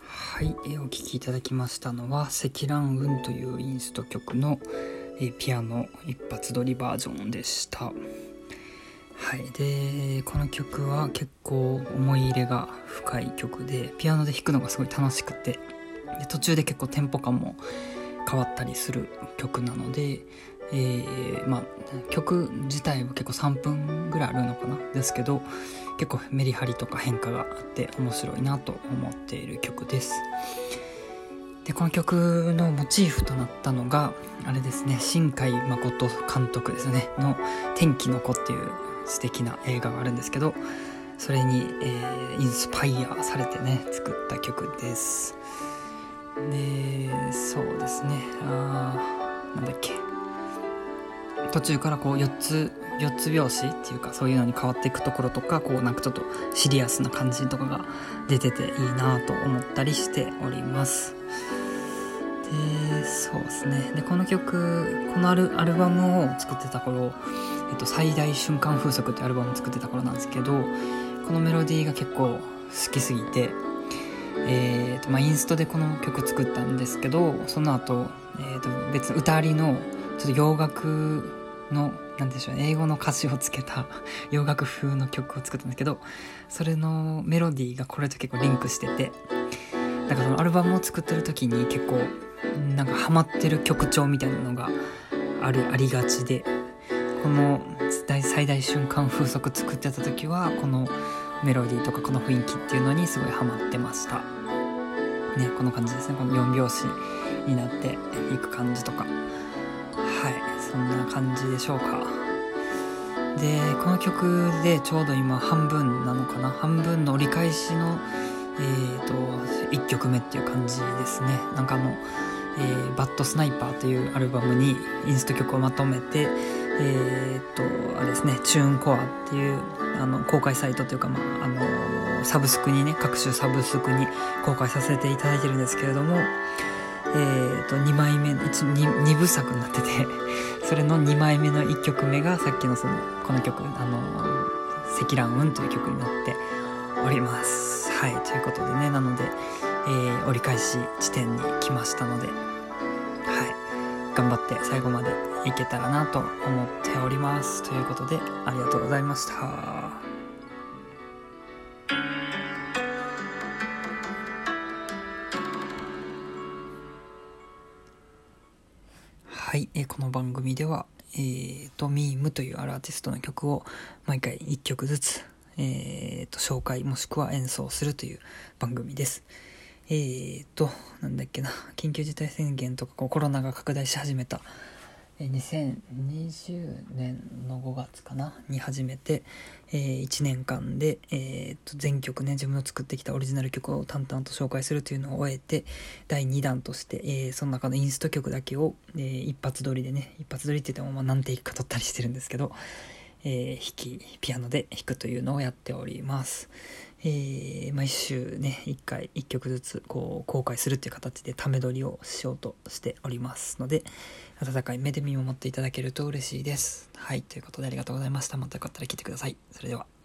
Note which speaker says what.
Speaker 1: はい、えお聴きいただきましたのは「積乱雲」というインスト曲の、えピアノ一発撮りバージョンでした。はい。でこの曲は結構思い入れが深い曲でピアノで弾くのがすごい楽しくてで途中で結構テンポ感も変わったりする曲なので、えーまあ、曲自体は結構3分ぐらいあるのかな？ですけど結構メリハリとか変化があって面白いなと思っている曲です。でこの曲のモチーフとなったのがあれですね新海誠監督ですねの「天気の子」っていう素敵な映画があるんですけどそれに、えーインスパイアされてね作った曲です。でそうですね。あーなんだっけ。途中からこう4つ4つ拍子っていうかそういうのに変わっていくところとかこうなんかちょっとシリアスな感じとかが出てていいなと思ったりしております。でそうですね。でこの曲このアルアルバムを作ってた頃、えっと、最大瞬間風速ってアルバムを作ってた頃なんですけどこのメロディーが結構好きすぎてえーとまあ、インストでこの曲作ったんですけどその後、えーと別に歌ありのちょっと洋楽のなんでしょうね英語の歌詞をつけた 洋楽風の曲を作ったんですけどそれのメロディーがこれと結構リンクしててだかそのアルバムを作ってる時に結構なんかハマってる曲調みたいなのがあるありがちでこの最大瞬間風速作ってた時はこのメロディーとかこの雰囲気っていうのにすごいハマってました。ねこの感じですね。この4拍子になっていく感じとか。はいそんな感じでしょうか。でこの曲でちょうど今半分なのかな。半分の折り返しのえー、と1曲目っていう感じですね。なんかあのえーバッドスナイパーというアルバムにインスト曲をまとめて、えーっと、あれですね、チューンコアっていう、あの、公開サイトというか、まあ、あの、サブスクにね、各種サブスクに公開させていただいてるんですけれども、えーっと、2枚目、2, 2部作になってて、それの2枚目の1曲目がさっきのその、この曲、あの、積乱雲という曲になっております。はい、ということでね、なので、えー折り返し地点に来ましたので、はい、頑張って最後までいけたらなと思っております。ということで、ありがとうございました。はい、えこの番組では、えー、と、ミームというアーティストの曲を毎回1曲ずつ、えー、と、紹介もしくは演奏するという番組です。えーと、なんだっけな、緊急事態宣言とかコロナが拡大し始めた、2020年の5月かなに始めて、え1年間で、えーと全曲ね自分の作ってきたオリジナル曲を淡々と紹介するというのを終えて第2弾として、えーその中のインスト曲だけを、えー一発撮りでね一発撮りって言ってもまあ何テイクか撮ったりしてるんですけど、えー弾きピアノで弾くというのをやっております。えー毎週ね1回1曲ずつこう公開するっていう形でため撮りをしようとしておりますので温かい目で見守っていただけると嬉しいです。はいということでありがとうございました。またよかったら聞いてください。それでは。